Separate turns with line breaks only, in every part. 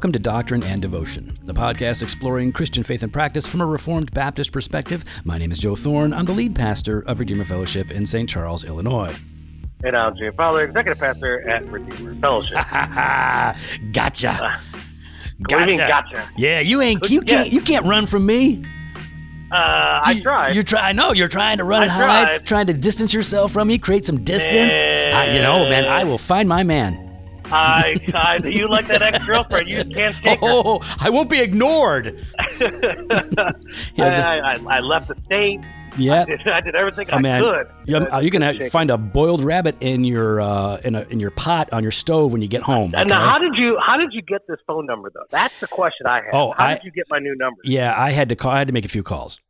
Welcome to Doctrine and Devotion, the podcast exploring Christian faith and practice from a Reformed Baptist perspective. My name is Joe Thorn. I'm the lead pastor of Redeemer Fellowship in St. Charles, Illinois.
And I'm Jim Fowler, executive pastor at Redeemer Fellowship.
gotcha.
Uh, What do you mean, gotcha?
Yeah, you ain't you can't you can't run from me.
Uh, I
You-
tried.
You're trying. No, you're trying to run
I
and hide,
tried.
trying to distance yourself from me, create some distance. I, you know, man, I will find my man.
I, I, you like that ex-girlfriend? You just can't take her.
Oh, I won't be ignored.
I,
Yes.
I, I, I left the state.
Yeah.
I did, I did everything
Oh
I
man,
could.
you're, you're gonna find a boiled rabbit in your uh, in a in your pot on your stove when you get home.
And now, how did you how did you get this phone number though? That's the question I have.
Oh,
how
I-
did you get my new number?
Yeah, I had to call. I had to make a few calls.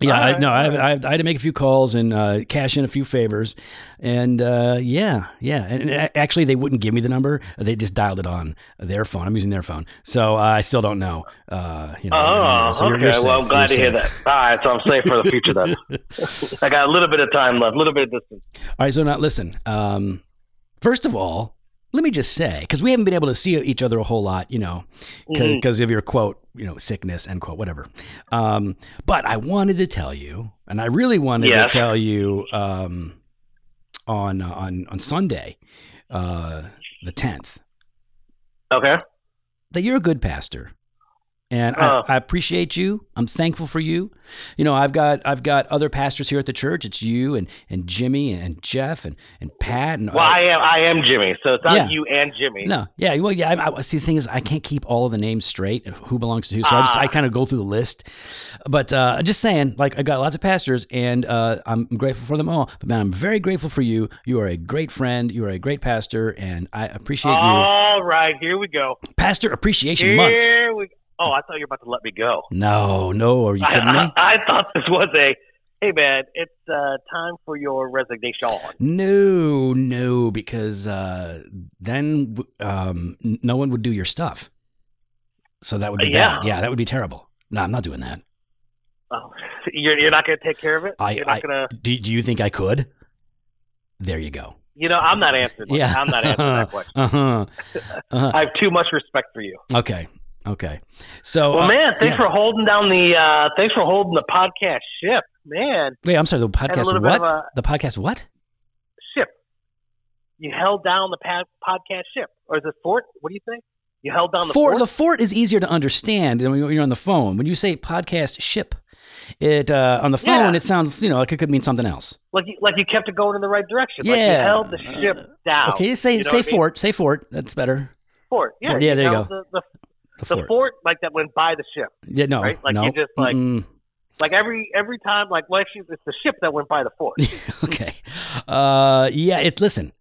Yeah, I, no, I, I, I had to make a few calls and uh, cash in a few favors, and uh, yeah, yeah. And a- actually, they wouldn't give me the number; they just dialed it on their phone. I'm using their phone, so uh, I still don't know. Uh, you know, what your number
Oh.
So you're-
okay.
you're
well. I'm glad to
You're
hear
safe.
that. All right, so I'm safe for the future then. I got a little bit of time left, a little bit of distance.
All right, so now listen. Um, first of all, let me just say, because we haven't been able to see each other a whole lot, you know, because of your quote, you know, sickness, end quote, whatever. Um, but I wanted to tell you, and I really wanted
Yes.
to tell you um, on on on Sunday, uh, the tenth,
Okay.
that you're a good pastor. And
Oh.
I, I appreciate you. I'm thankful for you. You know, I've got I've got other pastors here at the church. It's you and, and Jimmy and Jeff and, and Pat and
Well, I am I am Jimmy, so it's not
Yeah.
you and Jimmy.
No, yeah, well, yeah. I, I, see, the thing is, I can't keep all of the names straight, of who belongs to who. So I just,
Ah.
I kind of go through the list. But uh, just saying, like, I got lots of pastors, and uh, I'm grateful for them all. But man, I'm very grateful for you. You are a great friend. You are a great pastor, and I appreciate you.
All right, here we go.
Pastor Appreciation Month.
Here we. Oh, I thought you were about to let me go.
No, no, are you kidding
I,
me?
I, I thought this was a. Hey man, it's uh, time for your resignation.
No, no, because uh, then um, no one would do your stuff. So that would be
Yeah.
bad. Yeah, that would be terrible. No, I'm not doing that.
Oh, you're you're not going to take care of it.
I-
you're not
I-
going to.
Do, do you think I could? There you go.
You know, I'm not answering.
Yeah.
I'm not answering that question.
Uh-huh. uh-huh.
I have too much respect for you.
Okay. Okay. So,
Well,
uh,
man, thanks
yeah.
for holding down the. uh Thanks for holding the podcast ship, man.
wait. I'm sorry. The podcast. What?
a
the podcast. What?
ship. You held down the pa- podcast ship, or is it fort? What do you think? You held down the
fort.
fort.
The fort is easier to understand when you're on the phone. When you say podcast ship, it uh, on the phone
Yeah.
it sounds you know like it could mean something else.
like you, like you kept it going in the right direction. Like you
Yeah.
held the ship down.
Okay. Say
You know
say
what I mean?
fort. Say fort. That's better.
Fort. Yeah,
Fort. Yeah, there you go.
The, the,
The
the
fort.
fort. like that went by the ship.
Yeah. No.
right? Like
no.
you just, like-
Mm-mm.
Like every every time, like well, actually, it's the ship that went by the fort.
okay. Uh, yeah. It. Listen.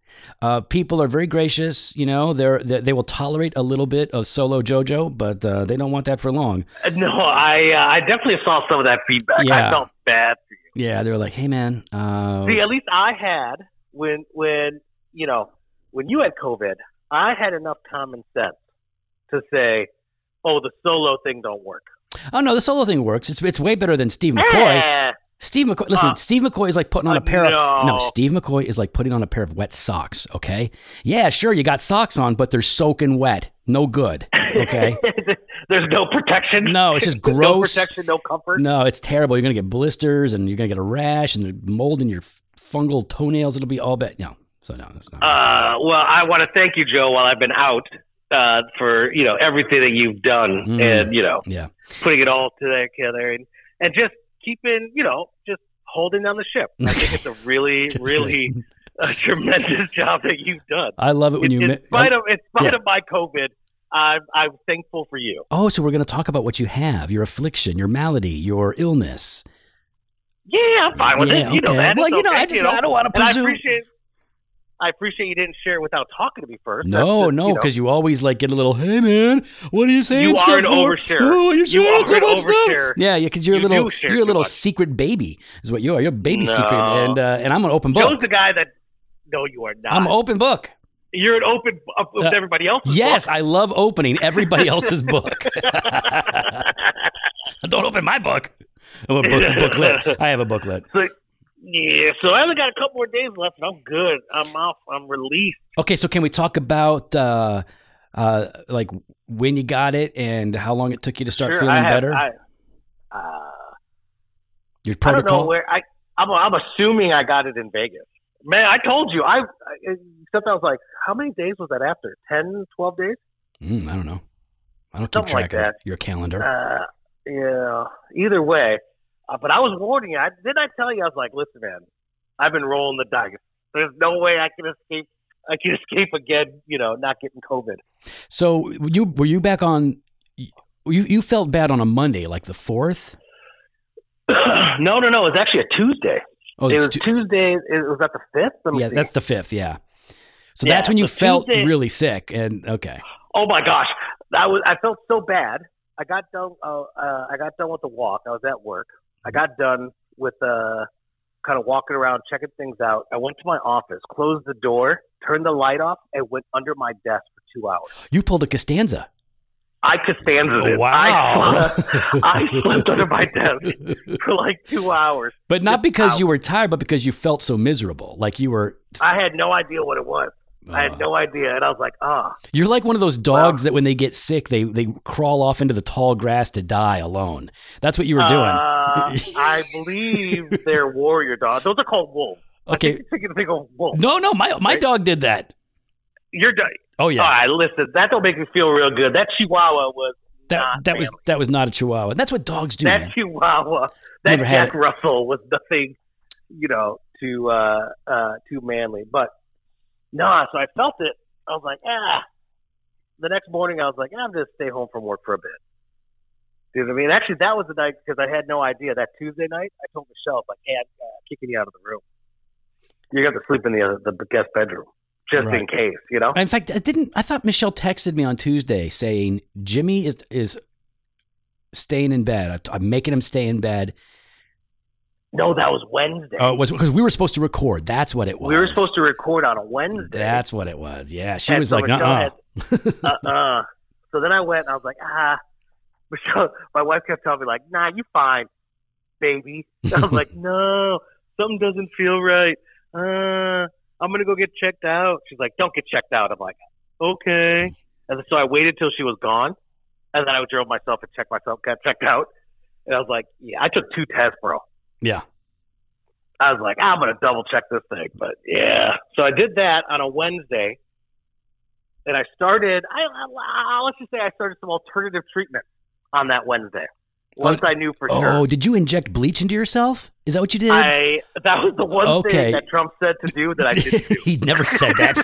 Uh, people are very gracious. You know, they're, they they will tolerate a little bit of solo JoJo, but uh, they don't want that for long.
Uh, no, I uh, I definitely saw some of that feedback.
Yeah.
I felt bad for you.
Yeah, they were like, "Hey, man, uh,
See, at least I had when when you know when you had COVID, I had enough common sense to say, "Oh, the solo thing don't work."
oh no, the solo thing works. It's it's way better than Steve McCoy.
Eh,
Steve McCoy, listen,
Uh,
Steve McCoy is like putting on a
uh,
pair of
no.
no. Steve McCoy is like putting on a pair of wet socks. Okay, yeah, sure, you got socks on, but they're soaking wet. No good. Okay,
There's no protection.
no, it's just
There's No
gross.
protection, no comfort.
No, it's terrible. You're gonna get blisters, and you're gonna get a rash, and mold in your fungal toenails. It'll be all bad. No, so no, that's not.
Uh, well, I want to thank you, Joe, while I've been out uh, for you know everything that you've done,
Mm.
and you know
yeah,
putting it all together, and and just keeping you know just holding down the ship. I think it's a really, really a tremendous job that you've done.
I love it when
in,
you.
in spite of in spite
yeah.
of my COVID, I'm I'm thankful for you.
oh, so we're gonna talk about what you have, your affliction, your malady, your illness.
Yeah, I'm fine with
Yeah,
it. You know that.
Well,
It's
you know,
okay,
I just I don't want to presume.
I appreciate you didn't share it without talking to me first.
No,
just,
no,
you know,
because you always like get a little. Hey, man, what are you saying?
You are an
for?"
oversharer.
Oh, you're
You
so
an
much stuff. Yeah, yeah, because you're a little, you're a little
much.
secret baby, is what you are. You're a baby
No.
secret, and uh, and I'm an open book.
Joe's the guy that. No, you are not.
I'm an open book.
You're an open up with
Uh,
everybody else.
Yes, I love opening everybody else's book. Don't open my book. I'm a book, booklet. I have a booklet.
Yeah, so I only got a couple more days left, and I'm good. I'm off. I'm released.
Okay, so can we talk about uh, uh, like when you got it and how long it took you to start
Sure,
feeling
I have-
better?
I, uh,
Your
I don't know
protocol.
where I. I'm, I'm assuming I got it in Vegas. Man, I told you. I, I except I was like, how many days was that after? 10, 12 days?
Mm, I don't know. I don't keep track
like
of
that.
your calendar.
Uh, yeah. Either way, uh, but I was warning you. I, didn't I tell you? I was like, listen, man, I've been rolling the dice. There's no way I can escape. I can escape again. You know, not getting COVID.
so you were you back on? You you felt bad on a Monday, like the fourth.
no, no, no. It was actually a Tuesday.
Oh,
it was
Tu-
Tuesday. It was that the fifth.
Yeah,
see.
that's the fifth. Yeah. So
Yeah,
that's when you
so
felt
Tuesday-
really sick, and okay.
Oh my gosh, that was I felt so bad. I got done. Uh, uh, I got done with the walk. I was at work. I got done with uh, kind of walking around, checking things out. I went to my office, closed the door, turned the light off, and went under my desk for two hours.
You pulled a Costanza.
I Costanza it.
Wow.
I slept, I slept under my desk for like two hours.
But not because
out.
you were tired, but because you felt so miserable. Like you were.
I had no idea what it was. I
uh,
had no idea, and I was like, ah.
You're like one of those dogs that when they get sick, they they crawl off into the tall grass to die alone. That's what you were doing.
Uh, I believe they're warrior dogs. Those are called wolves. I
Okay.
think of wolves.
No, no, my my
Right?
dog did that.
You're done.
Oh yeah,
All right, listen, that don't make me feel real good. That Chihuahua was
that that was that was not a Chihuahua. That's what dogs do,
that
man.
Chihuahua. That
Never
Jack Russell was nothing, you know, too uh, uh, too manly. But no, so I felt it. I was like, ah. The next morning, I was like, ah, I'm just stay home from work for a bit. You know what I mean? Actually, that was the night because I had no idea. That Tuesday night, I told Michelle, like, hey, I'm uh, kicking you out of the room. You're going to sleep in the uh, the guest bedroom just
Right.
in case, you know.
In fact, I didn't. I thought Michelle texted me on Tuesday saying Jimmy is is staying in bed. I- I'm making him stay in bed.
No, that was Wednesday.
Oh, it was because we were supposed to record. That's what it was.
we were supposed to record on a Wednesday.
That's what it was. Yeah, she
And
was
so
like, uh-uh.
Had, uh-uh. So then I went and I was like, ah. Michelle, my wife kept telling me like, nah, you fine, baby. I was like, no, something doesn't feel right. Uh, I'm gonna go get checked out. She's like, don't get checked out. I'm like, okay. And so I waited till she was gone, and then I drove myself and checked myself, got checked out. And I was like, yeah, I took two tests, bro.
Yeah.
I was like, I'm gonna double check this thing, but yeah. So I did that on a Wednesday, and I started. I, I let's just say I started some alternative treatment on that Wednesday. Once I knew for
Oh,
sure.
did you inject bleach into yourself? Is that what you did?
I that was the one
Okay.
thing that Trump said to do that I didn't do.
he never said that.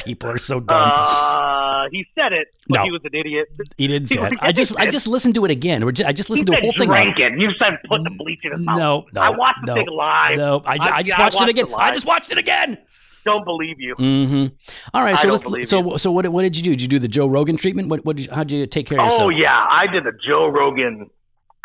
People are so dumb.
Uh, he said it, but
No.
he was an idiot.
he didn't say it. I just I just listened to it again. I just
He
listened to the whole thing.
drank it. You said put the bleach in his mouth.
No, no.
I watched the
no,
thing live.
No, I,
I-
I just
yeah, I
watched it again.
it
I just watched it again.
Don't believe you.
Mm-hmm. All right, so let's. So so what what did you do? Did you do the Joe Rogan treatment? What what? Did you, how'd you take care of yourself?
Oh yeah, I did the Joe Rogan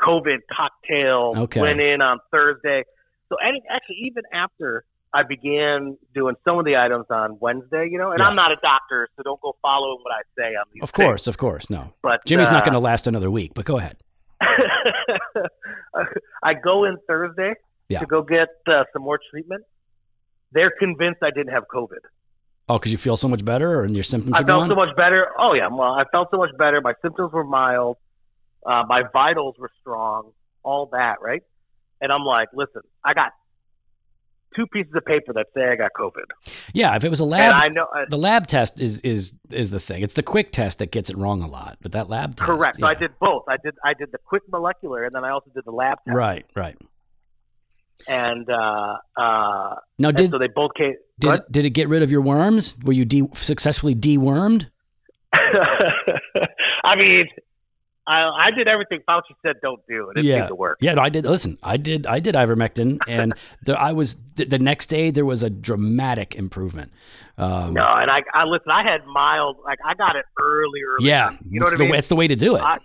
COVID cocktail.
Okay.
Went in on Thursday. So any, actually, even after I began doing some of the items on Wednesday, you know, and
Yeah.
I'm not a doctor, so don't go following what I say on these.
Of course, of course. No,
but
Jimmy's not
uh,
going to last another week. But go ahead.
I go in Thursday
Yeah.
to go get uh, some more treatment. They're convinced I didn't have COVID.
Oh, because you feel so much better, and your symptoms
I
are
felt
gone.
so much better. Oh yeah, well, I felt so much better. My symptoms were mild. Uh, my vitals were strong. All that, right? And I'm like, listen, I got two pieces of paper that say I got COVID,
yeah, if it was a
and
lab,
I know uh,
the lab test is is is the thing. It's the quick test that gets it wrong a lot. But that lab test,
correct. So I did both. I did I did the quick molecular, and then I also did the lab test.
Right, right.
And uh, uh,
Now,
and
did
so they both came.
did
What?
did it get rid of your worms? Were you de- successfully dewormed?
I mean, I, I did everything Fauci said don't do, and it
Yeah.
seemed to work.
Yeah, no, I did. Listen, I did. I did ivermectin, and the, I was the, the next day there was a dramatic improvement. Um,
No, and I, I listen. I had mild, like I got it earlier.
yeah,
you know
it's
what I
the,
mean.
way- It's the way to do it.
I,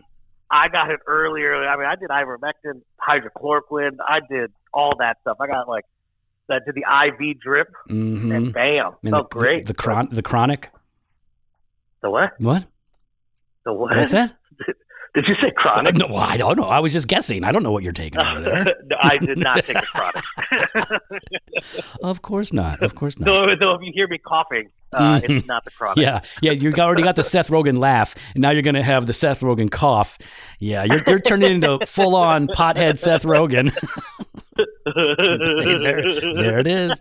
I got it earlier. I mean, I did ivermectin, hydrochloroquine. I did all that stuff. I got like that did the IV drip,
hmm
and bam,
And
felt
the,
great.
The, the, chron- the chronic.
The what?
What?
The what?
What's that?
Did you say chronic?
No, well, I don't know. I was just guessing. I don't know what you're taking over there.
no, I did not take a chronic.
of course not. Of course not.
though, though, if you hear me coughing, uh, it's not the chronic.
Yeah, yeah. You already got the Seth Rogen laugh, and now you're going to have the Seth Rogen cough. Yeah, you're, you're turning into full on pothead Seth Rogen. there, there it is.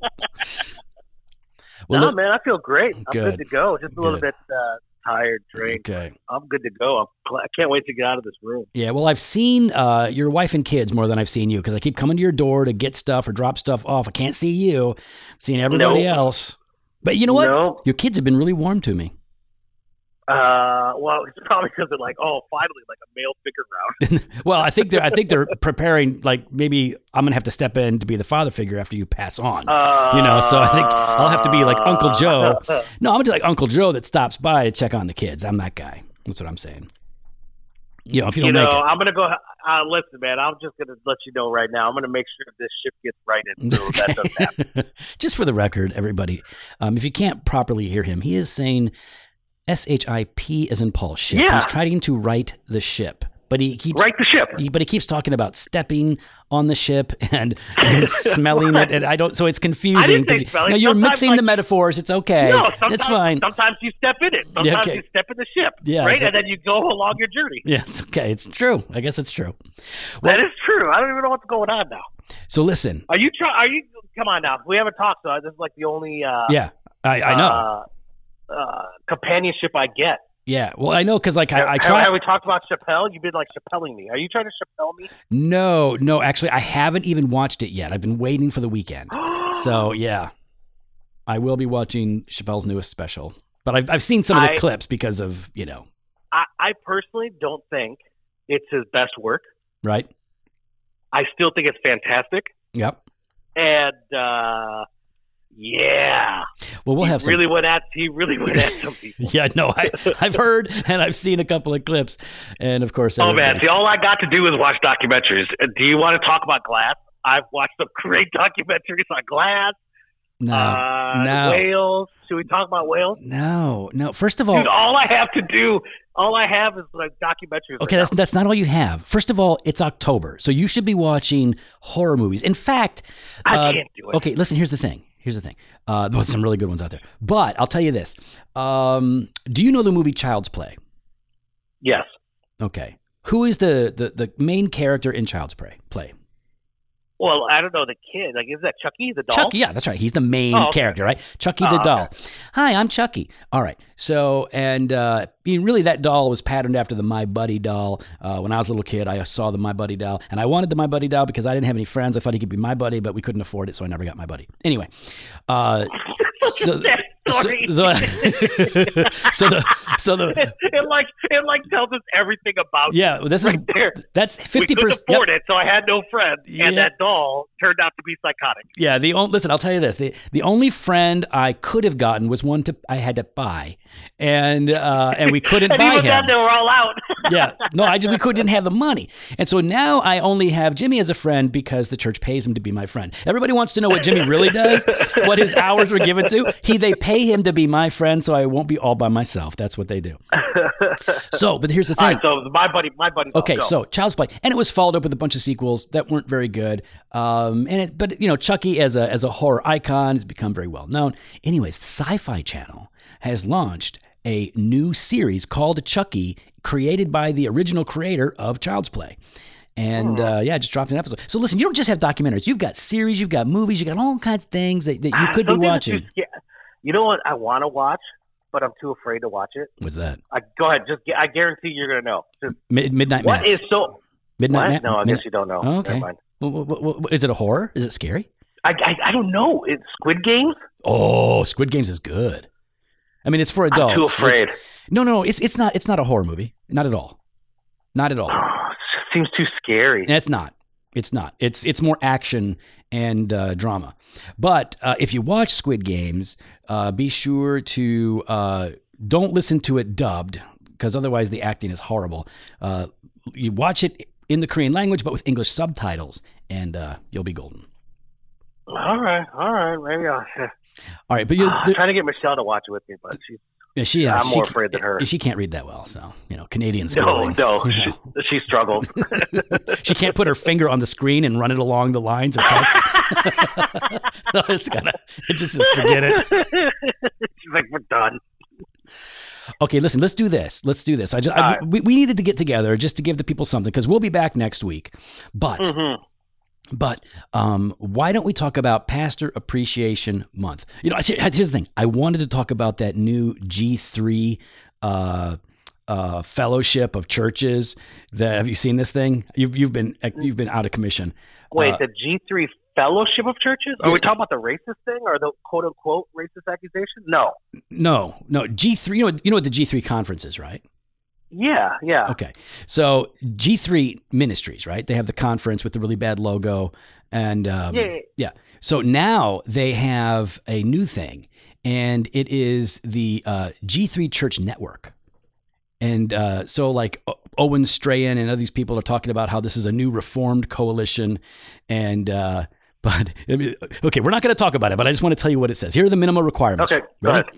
no,
look-
man, I feel great. I'm good,
Good.
to go. Just a little bit uh, tired, drained.
okay.
I'm good to go. I'm, cl- I can't wait to get out of this room.
Yeah, well, I've seen uh, your wife and kids more than I've seen you because I keep coming to your door to get stuff or drop stuff off. I can't see you. I'm seeing everybody
No.
else. But you know what?
No.
Your kids have been really warm to me.
Uh, well, it's probably because they're like, oh, finally, like a male figure round.
Well, I think they're I think they're preparing. Like maybe I'm gonna have to step in to be the father figure after you pass on.
Uh,
You know, so I think I'll have to be like Uncle Joe. No, I'm just like Uncle Joe that stops by to check on the kids. I'm that guy. That's what I'm saying. You know, if you
You
don't
know,
make
I'm gonna go. Uh, listen, man. I'm just gonna let you know right now. I'm gonna make sure this ship gets righted. So that doesn't happen.
just for the record, everybody, um, if you can't properly hear him, he is saying S H I P is in Paul ship.
Yeah.
He's trying to right the ship, but he keeps
Right the ship.
He, but he keeps talking about stepping on the ship and, and smelling it, and I don't. So it's confusing
say
'cause-
smelling.
no, you're mixing
like-
the metaphors. It's okay.
No,
it's fine.
Sometimes you step in it. Sometimes
Yeah, okay.
you step in the ship.
Yeah,
right,
so-
and then you go along your journey.
Yeah, it's okay. It's true. I guess it's true.
that is true. I don't even know what's going on now.
So listen.
Are you trying? Are you? Come on now. We haven't talked. So this is like the only. Uh,
Yeah, I, I know.
Uh, uh, companionship I get.
yeah. Well, I know because like I, I try.
Have we talked about Chappelle? You've been like Chappelling me. Are you trying to Chappelle me?
No, no. Actually, I haven't even watched it yet. I've been waiting for the weekend. So yeah, I will be watching Chappelle's newest special. But I've I've seen some of the
I-
clips because of you know
I, I personally don't think it's his best work.
right.
I still think it's fantastic.
Yep.
And uh, yeah,
Well, we'll
he
have some.
really went at he really went at some people.
Yeah, no, I, I've heard and I've seen a couple of clips, and of course,
Oh man, see, all I got to do is watch documentaries. Do you want to talk about Glass? I've watched some great documentaries on Glass,
no,
uh,
no.
whales. Should we talk about whales?
no, no. First of all,
Dude, all I have to do, all I have is like documentaries.
Okay,
right
that's that's not all you have. First of all, it's October, so you should be watching horror movies. In fact.
I
uh,
can't do it.
okay, listen. Here's the thing. Here's the thing. Uh, there's some really good ones out there. But I'll tell you this. Um, do you know the movie Child's Play?
Yes.
Okay. Who is the the, the main character in Child's Play? Play
Well, I don't know the kid. Like, is that Chucky the doll?
Chucky. Yeah, that's right. He's the main
Oh, okay.
character, right? Chucky
Oh,
the
okay.
doll. Hi, I'm Chucky. All right. So, and uh, really, that doll was patterned after the My Buddy doll. Uh, when I was a little kid, I saw the My Buddy doll, and I wanted the My Buddy doll because I didn't have any friends. I thought he could be my buddy, but we couldn't afford it, so I never got my buddy. Anyway, uh, so, So, so, so the so the
it like it like tells us everything about you
yeah, this is
right there.
that's fifty percent.
afford it, so I had no friends,
Yeah.
and that doll turned out to be psychotic.
Yeah, the only listen, I'll tell you this: the the only friend I could have gotten was one to I had to buy, and uh, and we couldn't
and
buy him.
they were all out.
yeah, no, I just we couldn't have the money, and so now I only have Jimmy as a friend because the church pays him to be my friend. Everybody wants to know what Jimmy really does, what his hours were given to. He they pay him to be my friend, so I won't be all by myself. That's what they do. So, but here's the thing.
right, so my buddy, my buddy.
Okay, so Child's Play, and it was followed up with a bunch of sequels that weren't very good. Um, and it, but you know, Chucky as a as a horror icon has become very well known. Anyways, the Syfy Channel has launched a new series called Chucky, created by the original creator of Child's Play. And uh, yeah, just dropped an episode. So listen, you don't just have documentaries. You've got series, you've got movies, you've got all kinds of things that, that you
Ah,
could be
something that's too
watching.
sca- You know what? I want to watch, but I'm too afraid to watch it.
What's that?
I, go ahead, just I guarantee you're gonna know. Just,
Mid- Midnight
what
Mass.
is so?
Midnight
What?
Ma-
No, I
Mid-
guess you don't know.
Oh, okay.
Never mind.
Wha- wha- wha- wha- Is it a horror? Is it scary?
I, I I don't know. It's Squid Games.
Oh, Squid Games is good. I mean, it's for adults.
I'm too afraid.
It's- no, no, it's it's not. It's not a horror movie. Not at all. Not at all.
Oh, seems too scary.
It's not. It's not. It's it's more action and uh, drama. But uh, if you watch Squid Games, uh, be sure to uh, don't listen to it dubbed because otherwise the acting is horrible. Uh, you watch it in the Korean language, but with English subtitles, and uh, you'll be golden.
All right, all right. Maybe I'll.
All right, but you
I'm trying to get Michelle to watch it with me, but she's
Yeah, she. Uh,
I'm
she,
more afraid than her.
She can't read that well, so you know, Canadian
No,
schooling.
no,
You
she,
know.
she struggles.
she can't put her finger on the screen and run it along the lines of text. no, it's gotta. It just forget it.
She's like, we're done.
Okay, listen. Let's do this. Let's do this. I just. I,
right.
we, we needed to get together just to give the people something because we'll be back next week. But
hmm
But um, why don't we talk about Pastor Appreciation Month? You know, here's the thing. I wanted to talk about that new G3 uh, uh, fellowship of churches. That have you seen this thing? You've you've been you've been out of commission.
Wait,
Uh,
the G3 Fellowship of Churches? Are we talking about the racist thing or the quote unquote racist accusation? No.
No, no G3. You know you know what the G3 conference is, right?
Yeah, yeah.
Okay, so G3 Ministries, right? They have the conference with the really bad logo, and um,
yeah, yeah.
So now they have a new thing, and it is the uh, G3 Church Network. And uh, so, like Owen Strachan and other these people are talking about how this is a new reformed coalition, and uh, but I mean, okay, we're not going to talk about it, but I just want to tell you what it says. Here are the minimal requirements.
Okay, go
Ready?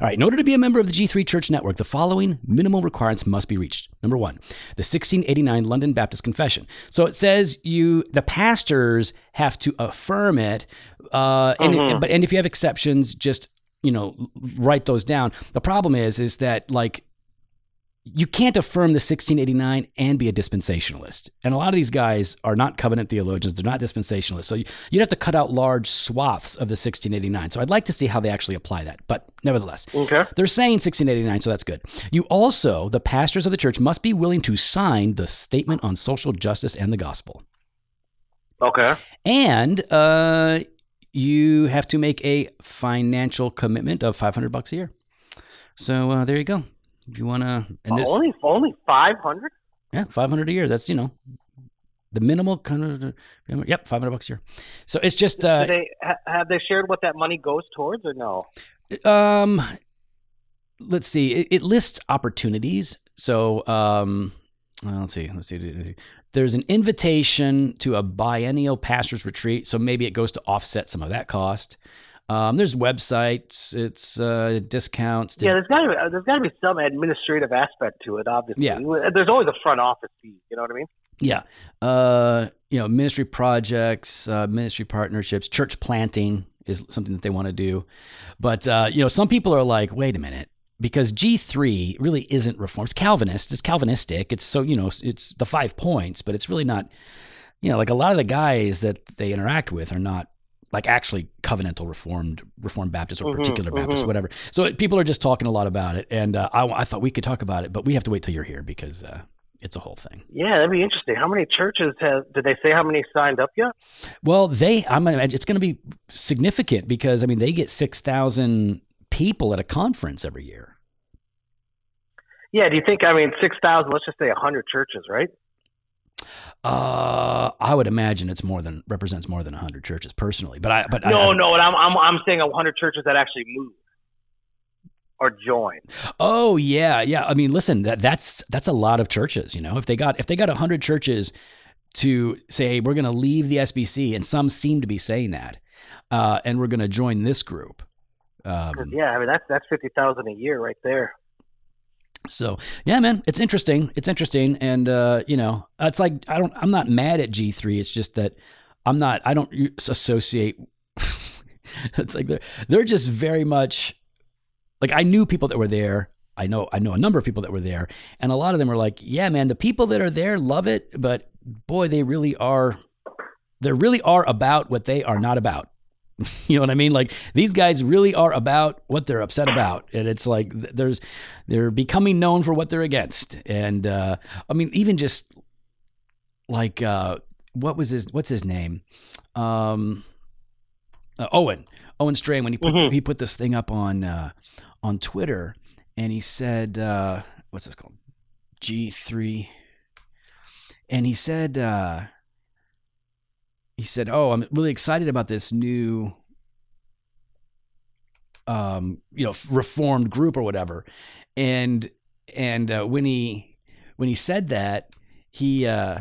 All right. In order to be a member of the G3 Church Network, the following minimal requirements must be reached. Number one, the 1689 London Baptist Confession. So it says you, the pastors, have to affirm it, uh, and
Mhm.
but and if you have exceptions, just you know write those down. The problem is, is that like you can't affirm the 1689 and be a dispensationalist. And a lot of these guys are not covenant theologians, they're not dispensationalists. So you, you'd have to cut out large swaths of the 1689. So I'd like to see how they actually apply that. But nevertheless,
Okay.
they're saying 1689, so that's good. You also, the pastors of the church, must be willing to sign the statement on social justice and the gospel.
Okay.
And uh, you have to make a financial commitment of 500 bucks a year. So uh, there you go. If you want to, and this,
only only 500?
yeah, 500 a year. That's, you know, the minimal kind of, yep, 500 bucks a year. So it's just, uh,
they ha- have they shared what that money goes towards or no?
Um, let's see. It, it lists opportunities. So, um, let's see. Let's see. Let's see. There's an invitation to a biennial pastors retreat. So maybe it goes to offset some of that cost. Um, there's websites. It's uh, discounts. to-
Yeah, there's got to be there's got to be some administrative aspect to it. Obviously,
Yeah.
There's always a front office fee. You know what I mean?
Yeah. Uh, you know, ministry projects, uh, ministry partnerships, church planting is something that they want to do. But, uh, you know, some people are like, wait a minute, because G3 really isn't reformed. It's Calvinist, it's Calvinistic. It's so, you know, it's the five points, but it's really not, you know, like a lot of the guys that they interact with are not like actually covenantal reformed reformed Baptists or
Mhm,
particular Baptists,
mhm.
whatever. So people are just talking a lot about it, and uh, I, I thought we could talk about it, but we have to wait till you're here because uh, it's a whole thing.
Yeah, that'd be interesting. How many churches have? Did they say how many signed up yet?
Well, they I'm gonna imagine it's gonna be significant because I mean they get six thousand people at a conference every year.
Yeah. Do you think? I mean, six thousand. Let's just say a hundred churches, right?
Uh, I would imagine it's more than represents more than hundred churches personally, but I but
No,
I,
no. I'm I'm I'm saying a hundred churches that actually move or join.
Oh yeah, yeah. I mean, listen, that that's that's a lot of churches. You know, if they got if they got hundred churches to say hey, we're going to leave the SBC, and some seem to be saying that, uh, and we're going to join this group. Um,
yeah, I mean that's that's fifty thousand a year right there.
So yeah, man, it's interesting. It's interesting, and uh, you know, it's like I don't. I'm not mad at G three. It's just that I'm not. I don't associate. it's like they're they're just very much like I knew people that were there. I know I know a number of people that were there, and a lot of them were like, "Yeah, man, the people that are there love it, but boy, they really are. They really are about what they are not about." You know what I mean? Like these guys really are about what they're upset about, and it's like there's they're becoming known for what they're against. And uh, I mean, even just like uh, what was his what's his name? Um, uh, Owen Owen Strachan when he put
Mhm.
he put this thing up on uh, on Twitter, and he said uh, what's this called G three, and he said. Uh, he said, "Oh, I'm really excited about this new, um, you know, reformed group or whatever." And and uh, when he when he said that, he uh,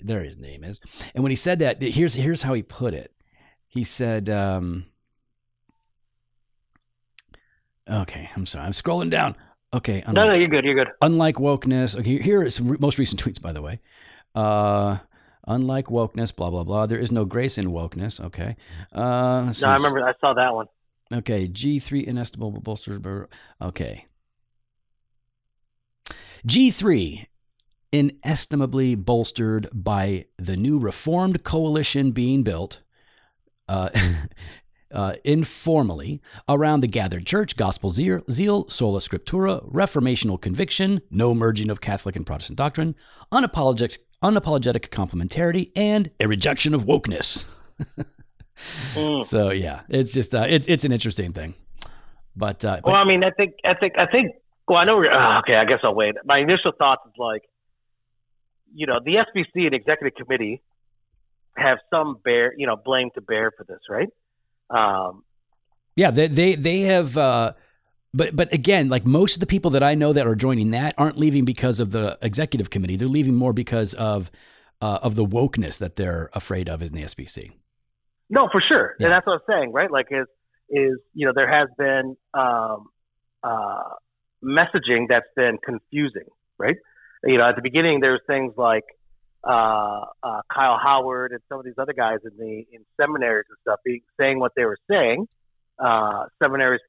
there, his name is. And when he said that, here's here's how he put it. He said, um, Okay, I'm sorry. I'm scrolling down. Okay,
No,
unlike,
no, you're good. You're good.
unlike wokeness. Okay, here is some re- most recent tweets, by the way. Uh, unlike wokeness, blah blah blah. There is no grace in wokeness. Okay. Uh,
No, I remember. I saw that one.
Okay, G three inestimable bolstered. by- Okay. G three inestimably bolstered by the new reformed coalition being built. Uh, Uh, informally around the gathered church, gospel zeal, zeal, sola scriptura, reformational conviction, no merging of Catholic and Protestant doctrine, unapologetic, unapologetic complementarity, and a rejection of wokeness.
Mm.
So yeah, it's just uh, it's it's an interesting thing, but, uh, but
Well, I mean, I think, I think, I think. Well, I know. we're- Uh, okay, I guess I'll wait. My initial thoughts is like, you know, the SBC and executive committee have some bear, you know, blame to bear for this, right? Um,
yeah, they they they have. Uh, but but again, like most of the people that I know that are joining that aren't leaving because of the executive committee. They're leaving more because of uh, of the wokeness that they're afraid of in the SBC.
no, for sure,
Yeah.
and that's what I'm saying, right? Like, is is you know, there has been um, uh, messaging that's been confusing, right? You know, at the beginning, there there's things like uh, uh, Kyle Howard and some of these other guys in the in seminaries and stuff being, saying what they were saying. Uh, seminaries,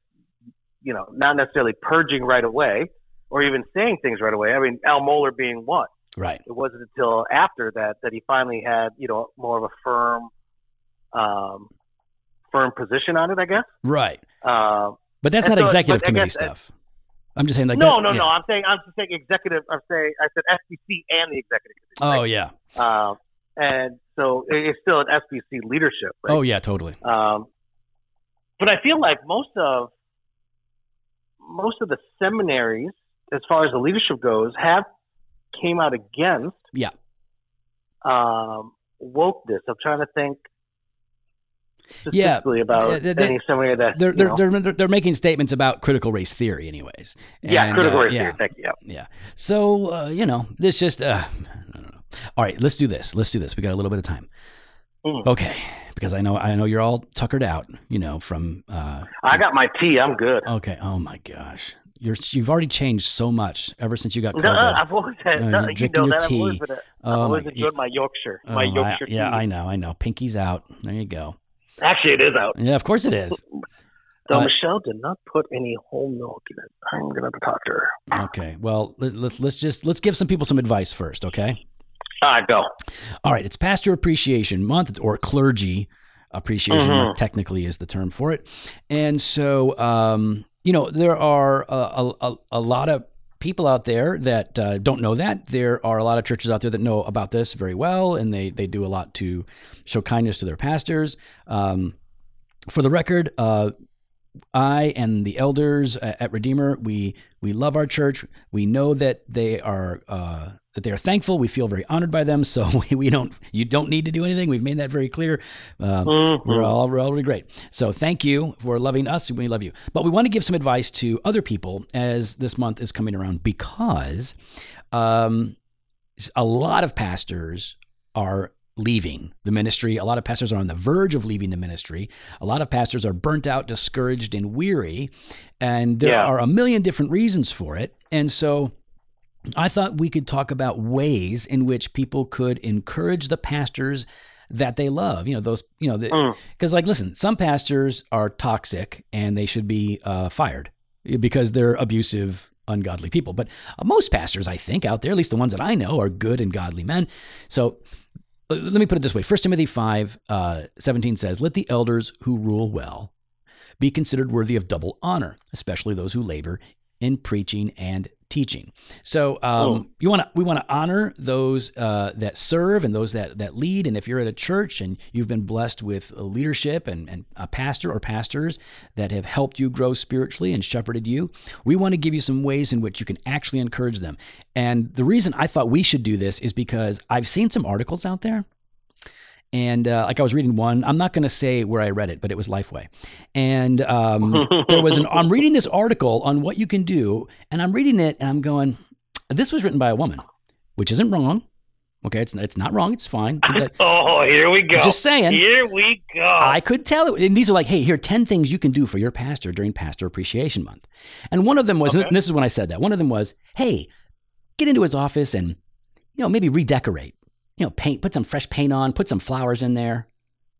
you know, not necessarily purging right away or even saying things right away. I mean, Al Mohler being one.
Right.
It wasn't until after that that he finally had, you know, more of a firm, um, firm position on it. I guess.
Right.
Um,
But that's not
so-
executive committee
guess
stuff. I'm just saying like
no,
that-
no,
yeah.
no. I'm saying I'm just saying executive. I'm saying I said SBC and the executive committee.
Oh yeah.
right? Um, and so it's still an SBC leadership. Right?
Oh yeah. Totally.
Um, but I feel like most of most of the seminaries, as far as the leadership goes, have came out against
Yeah.
um, wokeness. I'm trying to think
Yeah.
specifically about
they-
any seminary that
They're
you
they're,
know-
they're they're making statements about critical race theory, anyways.
yeah, critical
uh,
race
yeah.
theory. Thank you. Yeah.
Yeah. So uh, you know, this just uh, I don't know. All right, let's do this. Let's do this. We got a little bit of time.
Mm.
Okay, because I know I know you're all tuckered out. You know from. Uh,
I got my tea. I'm good.
Okay. Oh my gosh, you're you've already changed so much ever since you got COVID.
No, I've always had,
Uh,
no,
you're
you
drinking
know
your
that. I've always,
tea.
been
Oh,
always
my-
enjoyed my Yorkshire.
Oh,
my
I-
Yorkshire
yeah,
tea.
I know. I know. Pinky's out. There you go.
Actually, it is out.
Yeah, of course it is.
So
Uh,
Michelle did not put any whole milk in it. I'm gonna have to talk to her.
Okay. Well, let's let's let's just let's give some people some advice first. Okay.
All right, go.
All right, it's Pastor Appreciation Month or Clergy Appreciation
Mhm.
Month, technically is the term for it. And so, um, you know, there are a, a, a- a lot of people out there that uh, don't know that. There are a lot of churches out there that know about this very well, and they, they do a lot to show kindness to their pastors. Um, for the record, uh, I and the elders at Redeemer, we we love our church. We know that they are uh, that they are thankful. We feel very honored by them. So we, we don't you don't need to do anything. We've made that very clear. Um,
Mhm.
we're all we're all really great. So thank you for loving us. We love you. But we want to give some advice to other people as this month is coming around because um, a lot of pastors are leaving the ministry. A lot of pastors are on the verge of leaving the ministry. A lot of pastors are burnt out, discouraged, and weary. And there
Yeah.
are a million different reasons for it. And so I thought we could talk about ways in which people could encourage the pastors that they love. You know, those, you know,
Mm.
because, like, listen, some pastors are toxic and they should be uh, fired because they're abusive, ungodly people. But most pastors, I think, out there, at least the ones that I know, are good and godly men. So let me put it this way. 1 Timothy 5 uh, 17 says, Let the elders who rule well be considered worthy of double honor, especially those who labor in preaching and teaching. So um, you want to we want to honor those uh, that serve and those that that lead. And if you're at a church and you've been blessed with leadership and, and a pastor or pastors that have helped you grow spiritually and shepherded you, we want to give you some ways in which you can actually encourage them. And the reason I thought we should do this is because I've seen some articles out there and uh, like I was reading one, I'm not going to say where I read it, but it was Lifeway, and um, there was an. I'm reading this article on what you can do, and I'm reading it, and I'm going, this was written by a woman, which isn't wrong, Okay, it's it's not wrong. It's fine.
oh, here we go.
Just saying.
Here we go.
I could tell it. And these are like, hey, here are 10 things you can do for your pastor during Pastor Appreciation Month. And one of them was,
Okay.
this is when I said that, one of them was, hey, get into his office and, you know, maybe redecorate. You know, paint, put some fresh paint on, put some flowers in there.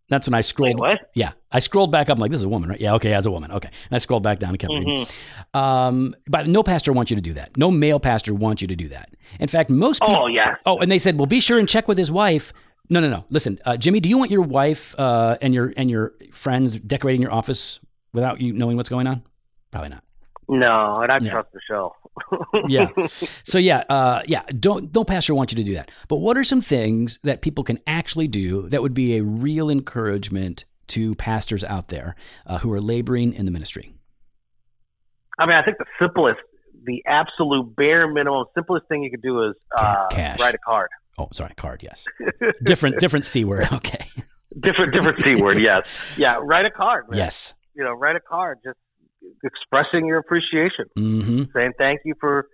That's when I scrolled.
Wait, what?
Yeah, I scrolled back up. I'm like, this is a woman, right? Yeah, okay, that's a woman. Okay. And I scrolled back down and kept reading.
Mhm.
Um, but no pastor wants you to do that. No male pastor wants you to do that. In fact, most people.
Oh yeah.
Oh, and they said, well, be sure and check with his wife. No, no, no. Listen, uh, Jimmy, do you want your wife uh, and your and your friends decorating your office without you knowing what's going on? Probably not.
No, and I
Yeah.
trust the show.
Yeah. So yeah, uh, yeah. Don't don't pastor want you to do that. But what are some things that people can actually do that would be a real encouragement to pastors out there uh, who are laboring in the ministry?
I mean, I think the simplest, the absolute bare minimum, simplest thing you could do is uh, write a card.
Oh, sorry, card. Yes, different different c word. Okay.
different, different c word. Yes. Yeah. Write a card. Man.
Yes.
You know, write a card. Just expressing your appreciation,
Mm-hmm.
saying thank you for,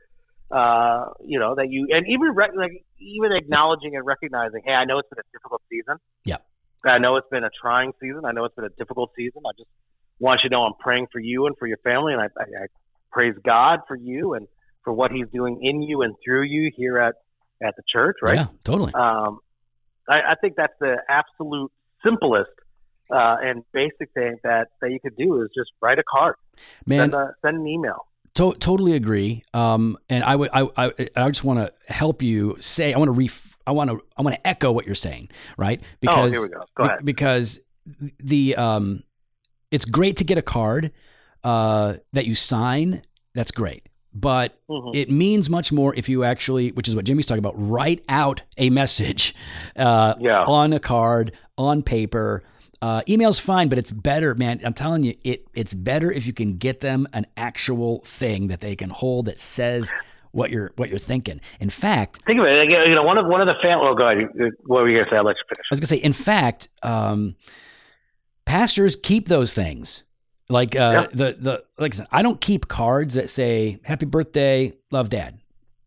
uh, you know, that you, and even rec- like even acknowledging and recognizing, hey, I know it's been a difficult season.
Yeah.
I know it's been a trying season. I know it's been a difficult season. I just want you to know I'm praying for you and for your family, and I, I, I praise God for you and for what He's doing in you and through you here at at the church. Right.
Yeah. Totally.
Um, I, I think that's the absolute simplest uh, and basic thing that that you could do is just write a card,
Man,
send, a, send an email.
To- totally agree. Um, and I would, I, I, I just want to help you say, I want to ref, I want to, I want to echo what you're saying, right?
oh, here we go. Go ahead.
because the, um, it's great to get a card, uh, that you sign. That's great. But
Mhm.
it means much more if you actually, which is what Jimmy's talking about, write out a message, uh,
yeah.
on a card, on paper. Uh, email's fine, but it's better, man. I'm telling you, it it's better if you can get them an actual thing that they can hold that says what you're what you're thinking. In fact,
Think of it. like, You know, one of one of the family. Oh, go ahead. You- What were you gonna say? I'll let you finish.
I was gonna say, in fact, um, pastors keep those things. Like uh, the the like I don't keep cards that say "Happy Birthday, Love Dad"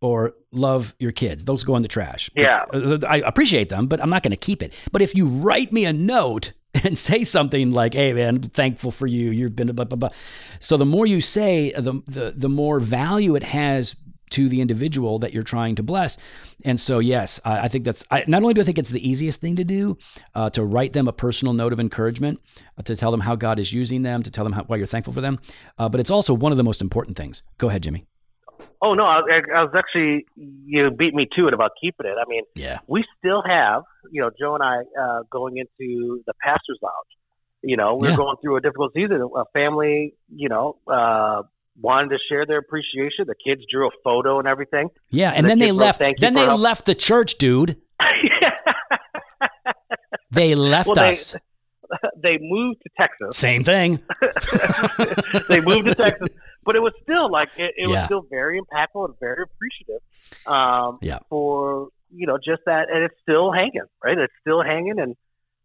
or "Love your kids." Those go in the trash.
Yeah.
Uh, I appreciate them, but I'm not going to keep it. But if you write me a note and say something like, "Hey, man, I'm thankful for you. You've been blah blah blah," so the more you say, the the the more value it has to the individual that you're trying to bless. And so, yes, I, I think that's I, not only do I think it's the easiest thing to do uh, to write them a personal note of encouragement, uh, to tell them how God is using them, to tell them how, why you're thankful for them, uh, but it's also one of the most important things. Go ahead, Jimmy.
Oh no, I, I was actually you beat me to it about keeping it. I mean,
Yeah.
we still have, you know, Joe and I uh, going into the pastors' lounge. You know, we're
Yeah.
going through a difficult season. A family, you know, uh, wanted to share their appreciation. The kids drew a photo and everything.
Yeah, and
the
then they
wrote,
left.
"Thank
Then they
help."
left the church, dude. They left
Well, they-
us.
they moved to Texas.
Same thing.
they moved to Texas, but it was still like it, it was still very impactful and very appreciative um,
Yeah.
for you know just that, and it's still hanging, right? It's still hanging, and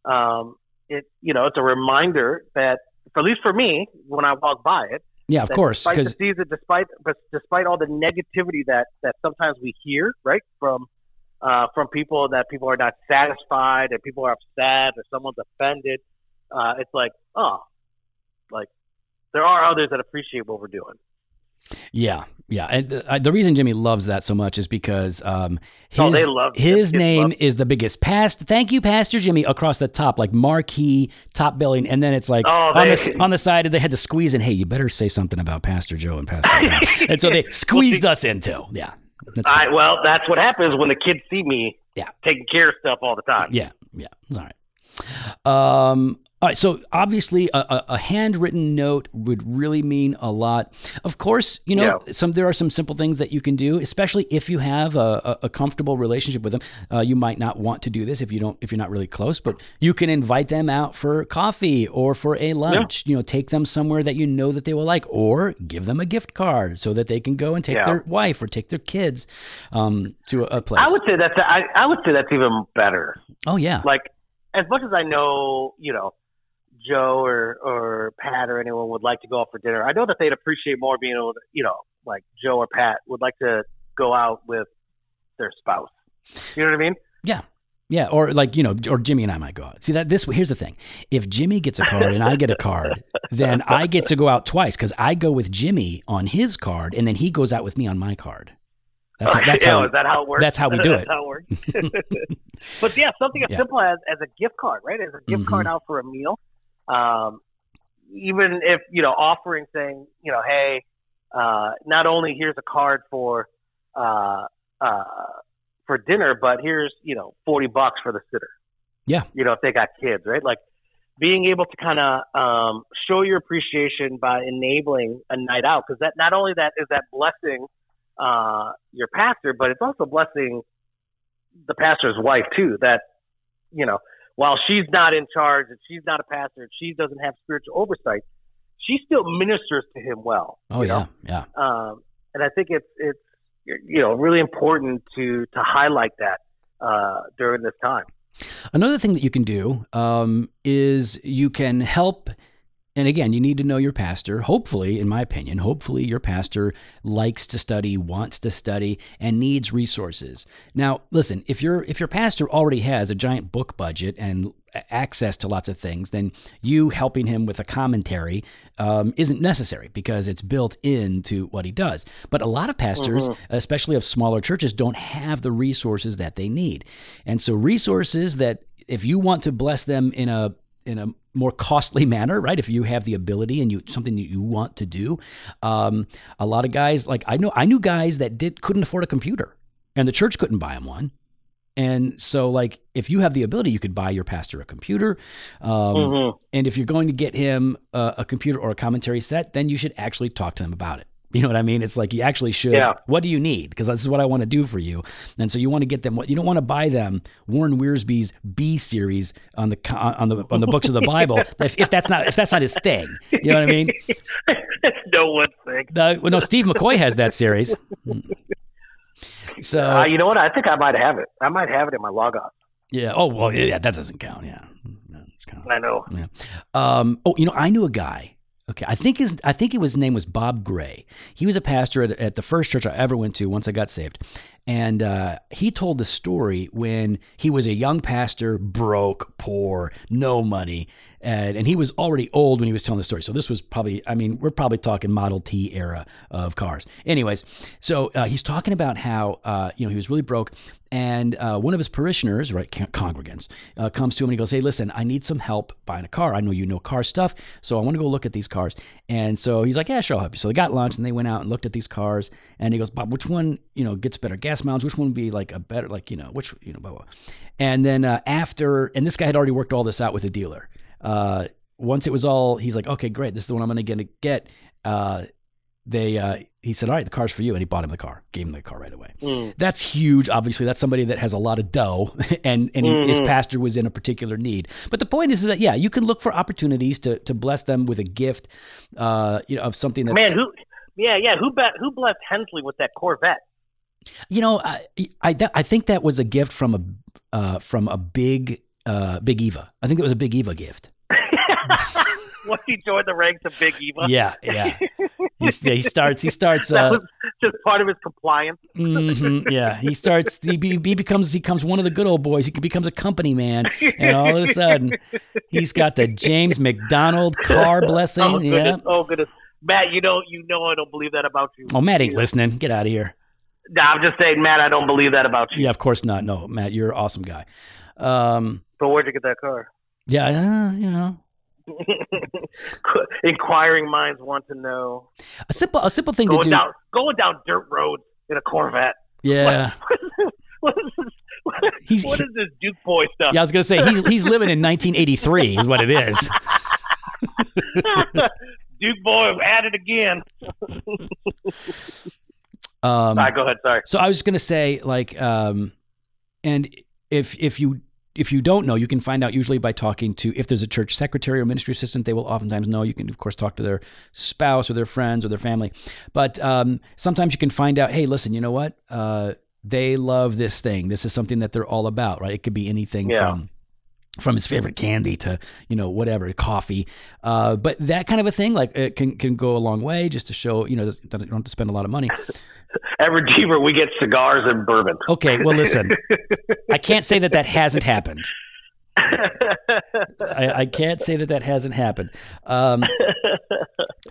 um, it you know it's a reminder that, at least for me, when I walk by it,
Yeah, of course.
despite the season, despite but despite all the negativity that that sometimes we hear, right from uh, from people that people are not satisfied and people are upset or someone's offended, uh, it's like oh, there are others that appreciate what we're doing.
yeah, yeah. And uh, the reason Jimmy loves that so much is because um, his
Oh, they love-
his name
love-
is the biggest. Past, thank you, Pastor Jimmy, across the top, like marquee top billing, and then it's like
Oh,
on
they-
the on the side, they had to squeeze in. Hey, you better say something about Pastor Joe and Pastor Pat. and so they squeezed us into. Yeah, that's
I, well, that's what happens when the kids see me
Yeah.
taking care of stuff all the time.
Yeah, yeah. All right. Um, all right. So obviously, a, a, a handwritten note would really mean a lot. Of course, you know some there are some simple things that you can do, especially if you have a, a, a comfortable relationship with them. Uh, you might not want to do this if you don't if you're not really close, but you can invite them out for coffee or for a lunch. You know, take them somewhere that you know that they will like, or give them a gift card so that they can go and take
Yeah.
their wife or take their kids um, to a, a place.
I would say that's I, I would say that's even better.
oh yeah.
Like as much as I know, you know, Joe or or Pat or anyone would like to go out for dinner, I know that they'd appreciate more being able to, you know, like Joe or Pat would like to go out with their spouse. You know what I mean?
Yeah. Yeah, or like you know, or Jimmy and I might go out. See that this here's the thing: if Jimmy gets a card and I get a card, then I get to go out twice because I go with Jimmy on his card, and then he goes out with me on my card. That's how, that's
Yeah,
how
is that how it works?
that's how we do
That's
it.
how it works. but yeah, something as
Yeah.
simple as as a gift card, right? As a gift
Mhm.
card out for a meal. Um, even if you know, offering saying, you know, hey, uh, not only here's a card for uh, uh, for dinner, but here's you know forty bucks for the sitter.
Yeah.
You know, if they got kids, right? Like being able to kind of um, show your appreciation by enabling a night out, because that not only that is that blessing uh, your pastor, but it's also blessing the pastor's wife too. That you know, while she's not in charge and she's not a pastor and she doesn't have spiritual oversight, she still ministers to him well.
Oh yeah,
know?
yeah.
Um, and I think it's it's you know really important to to highlight that uh, during this time.
Another thing that you can do um, is you can help. And again, you need to know your pastor. Hopefully, in my opinion, hopefully your pastor likes to study, wants to study, and needs resources. Now, listen, if your if your pastor already has a giant book budget and access to lots of things, then you helping him with a commentary um, isn't necessary because it's built into what he does. But a lot of pastors, especially of smaller churches, don't have the resources that they need, and so resources that if you want to bless them in a in a more costly manner, right? If you have the ability and you something that you want to do, um, a lot of guys like I know I knew guys that did couldn't afford a computer, and the church couldn't buy them one. And so, like, if you have the ability, you could buy your pastor a computer. Um,
Mhm.
And if you're going to get him a, a computer or a commentary set, then you should actually talk to them about it. You know what I mean? It's like you actually should.
Yeah.
What do you need? Because this is what I want to do for you. And so you want to get them. What you don't want to buy them Warren Wiersbe's Be series on the on the on the books of the Bible. if, if that's not if that's not his thing, you know what I mean?
no one's thing.
Well, no, Steve McCoy has that series. So
Uh, you know what? I think I might have it. I might have it in my Logos.
yeah. Oh well, yeah. That doesn't count. Yeah. Kind of-
I know.
Um, oh, you know, I knew a guy. Okay, I think his I think his name was Bob Gray. He was a pastor at, at the first church I ever went to once I got saved, and uh, he told the story when he was a young pastor, broke, poor, no money, and and he was already old when he was telling the story. So this was probably, I mean, we're probably talking Model T era of cars. Anyways, so uh, he's talking about how uh, you know he was really broke, and uh, one of his parishioners, right, congregants, uh, comes to him and he goes, "Hey, listen, I need some help buying a car. I know you know car stuff, so I want to go look at these cars." And so he's like, "Yeah, sure, I'll help you." So they got lunch and they went out and looked at these cars, and he goes, "Bob, which one, you know, gets better gas mileage? Which one would be like a better, like you know, which, you know, blah blah." And then uh, after, and this guy had already worked all this out with a dealer. Uh, once it was all, he's like, "Okay, great, this is the one I'm going to get." Uh, they uh, he said, "All right, the car's for you," and he bought him the car, gave him the car right away.
Mm.
That's huge. Obviously, that's somebody that has a lot of dough, and and he, his pastor was in a particular need. But the point is that yeah, you can look for opportunities to to bless them with a gift, uh, you know, of something that's
Man, who? Yeah, yeah. Who bet? Who blessed Hensley with that Corvette?
you know, I I, I think that was a gift from a uh, from a big uh, big Eva. I think it was a big Eva gift.
Once he joined the ranks of Big Eva,
Yeah, yeah. He's, yeah he starts. He starts.
that
Uh,
was just part of his compliance.
mhm, yeah, he starts. He, be- he becomes. He becomes one of the good old boys. He becomes a company man, and all of a sudden, he's got the James MacDonald car blessing.
oh
yeah.
goodness! Oh goodness, Matt, you don't, you know, I don't believe that about you.
Oh, Matt ain't listening. Get out of here.
Nah, I'm just saying, Matt, I don't believe that about you.
Yeah, of course not. No, Matt, you're an awesome guy. Um,
But where'd you get that car?
yeah, uh, you know,
Inquiring minds want to know.
a simple a simple thing to do.
down, going down dirt roads in a Corvette.
Yeah,
What is this? What
He's-
what is this Duke boy stuff?
yeah. I was gonna say he's he's living in 1983 is what it is.
Duke boy at it again.
Um,
All right, go ahead. Sorry.
So I was going to say, like, um, and if if you if you don't know, you can find out usually by talking to if there's a church secretary or ministry assistant. They will oftentimes know. You can of course talk to their spouse or their friends or their family, but um, sometimes you can find out. Hey, listen, you know what? Uh, they love this thing. This is something that they're all about, right? It could be anything
Yeah.
from from his favorite candy to you know whatever coffee. Uh, but that kind of a thing like it can can go a long way just to show you know that you don't have to spend a lot of money.
At Redeemer, we get cigars and bourbon.
okay well listen i can't say that that hasn't happened. I, I can't say that that hasn't happened. Um,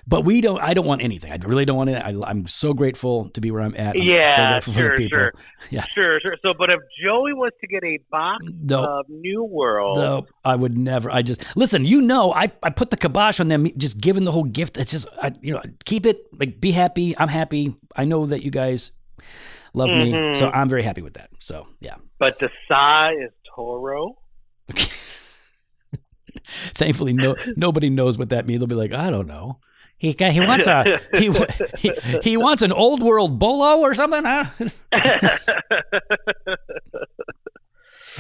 but we don't i don't want anything i really don't want it I, i'm so grateful to be where i'm at I'm so
Yeah,
for
sure,
the people
sure.
Yeah.
Sure, sure. So, but if Joey was to get a box
no
of New World,
No, I would never. I just listen. You know, I, I put the kibosh on them. Just giving the whole gift. It's just I, you know, keep it like be happy. I'm happy. I know that you guys love me,
Mhm.
so I'm very happy with that. So yeah.
but the Sa is Toro.
Thankfully, no nobody knows what that means. They'll be like, I don't know. He he wants a he, he he wants an old world bolo or something. Huh?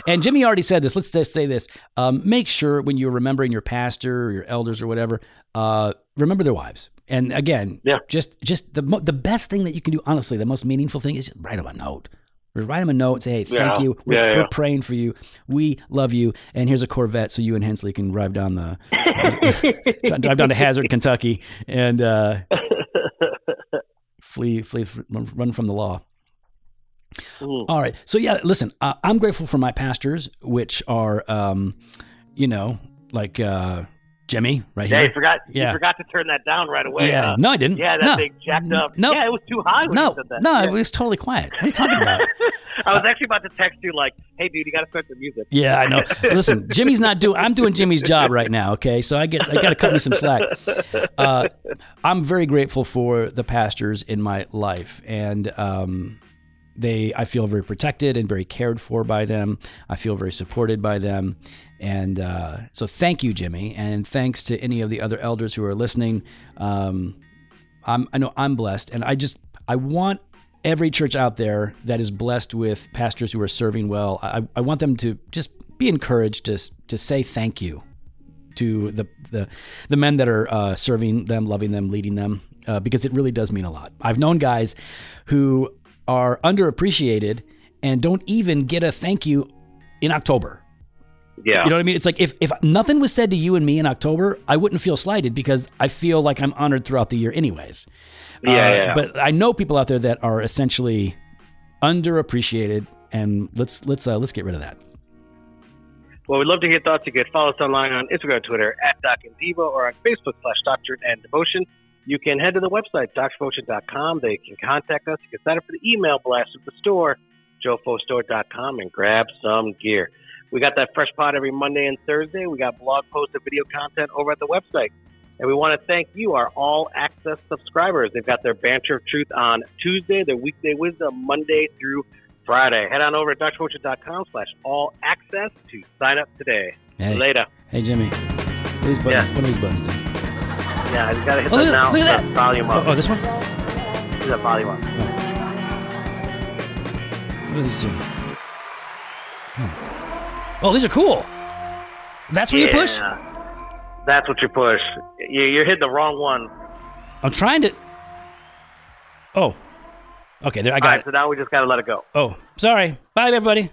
And Jimmy already said this. Let's just say this. Um, make sure when you're remembering your pastor or your elders or whatever, uh, remember their wives. And again,
Yeah.
just just the the best thing that you can do, honestly, the most meaningful thing is just write them a note. Write them a note and say, hey, thank
Yeah.
you. We're,
Yeah, yeah.
we're praying for you. We love you. And here's a Corvette so you and Hensley can drive down the drive down to Hazard, Kentucky, and uh, flee flee run from the law.
Mm.
All right. So yeah, listen, uh, I'm grateful for my pastors, which are, um, you know, like uh, Jimmy right
yeah, you
here.
forgot.
Yeah.
You forgot to turn that down right away.
yeah.
huh?
No, I didn't.
Yeah, that
no.
thing jacked up.
No.
Yeah, it was too high when
No,
you said that.
no,
yeah.
it was totally quiet. What are you talking about?
I was actually about to text you like, "Hey, dude, you got to start the music."
yeah, I know. Listen, Jimmy's not doing. I'm doing Jimmy's job right now. Okay, so I get. I got to cut me some slack. Uh, I'm very grateful for the pastors in my life, and um, they. I feel very protected and very cared for by them. I feel very supported by them, and uh, so thank you, Jimmy, and thanks to any of the other elders who are listening. Um, I'm. I know I'm blessed, and I just. I want every church out there that is blessed with pastors who are serving well, I, I want them to just be encouraged to to say thank you to the the, the men that are uh, serving them, loving them, leading them, uh, because it really does mean a lot. I've known guys who are underappreciated and don't even get a thank you in October.
Yeah.
You know what I mean? It's like if, if nothing was said to you and me in October, I wouldn't feel slighted because I feel like I'm honored throughout the year, anyways.
Yeah,
Uh,
yeah.
But I know people out there that are essentially underappreciated, and let's let's uh, let's get rid of that.
Well, we'd love to hear thoughts. You can follow us online on Instagram, Twitter at Doc and Dev, or on Facebook slash Doctrine and Devotion. You can head to the website, docdevotion.com. They can contact us. You can sign up for the email blast at the store, jofostore.com, and grab some gear. We got that fresh pod every Monday and Thursday. We got blog posts and video content over at the website. And we want to thank you, our all access subscribers. They've got their Banter of Truth on Tuesday, their weekday wisdom Monday through Friday. Head on over to docdevotion.com slash all access to sign up today.
Hey,
Later.
hey, Jimmy, what these buttons?
Yeah.
What these buttons do?
Yeah, you gotta hit
Oh,
that
look-
now.
look at
Turn Volume
Oh,
up.
oh, this one.
Turn that volume up.
What are these two? Hmm. Oh, these are cool. That's what you push.
Yeah. That's what you push. You, you're hitting the wrong one.
I'm trying to. Oh, okay. There, I got
right,
it.
so now we just gotta let it go.
Oh, sorry. Bye, everybody.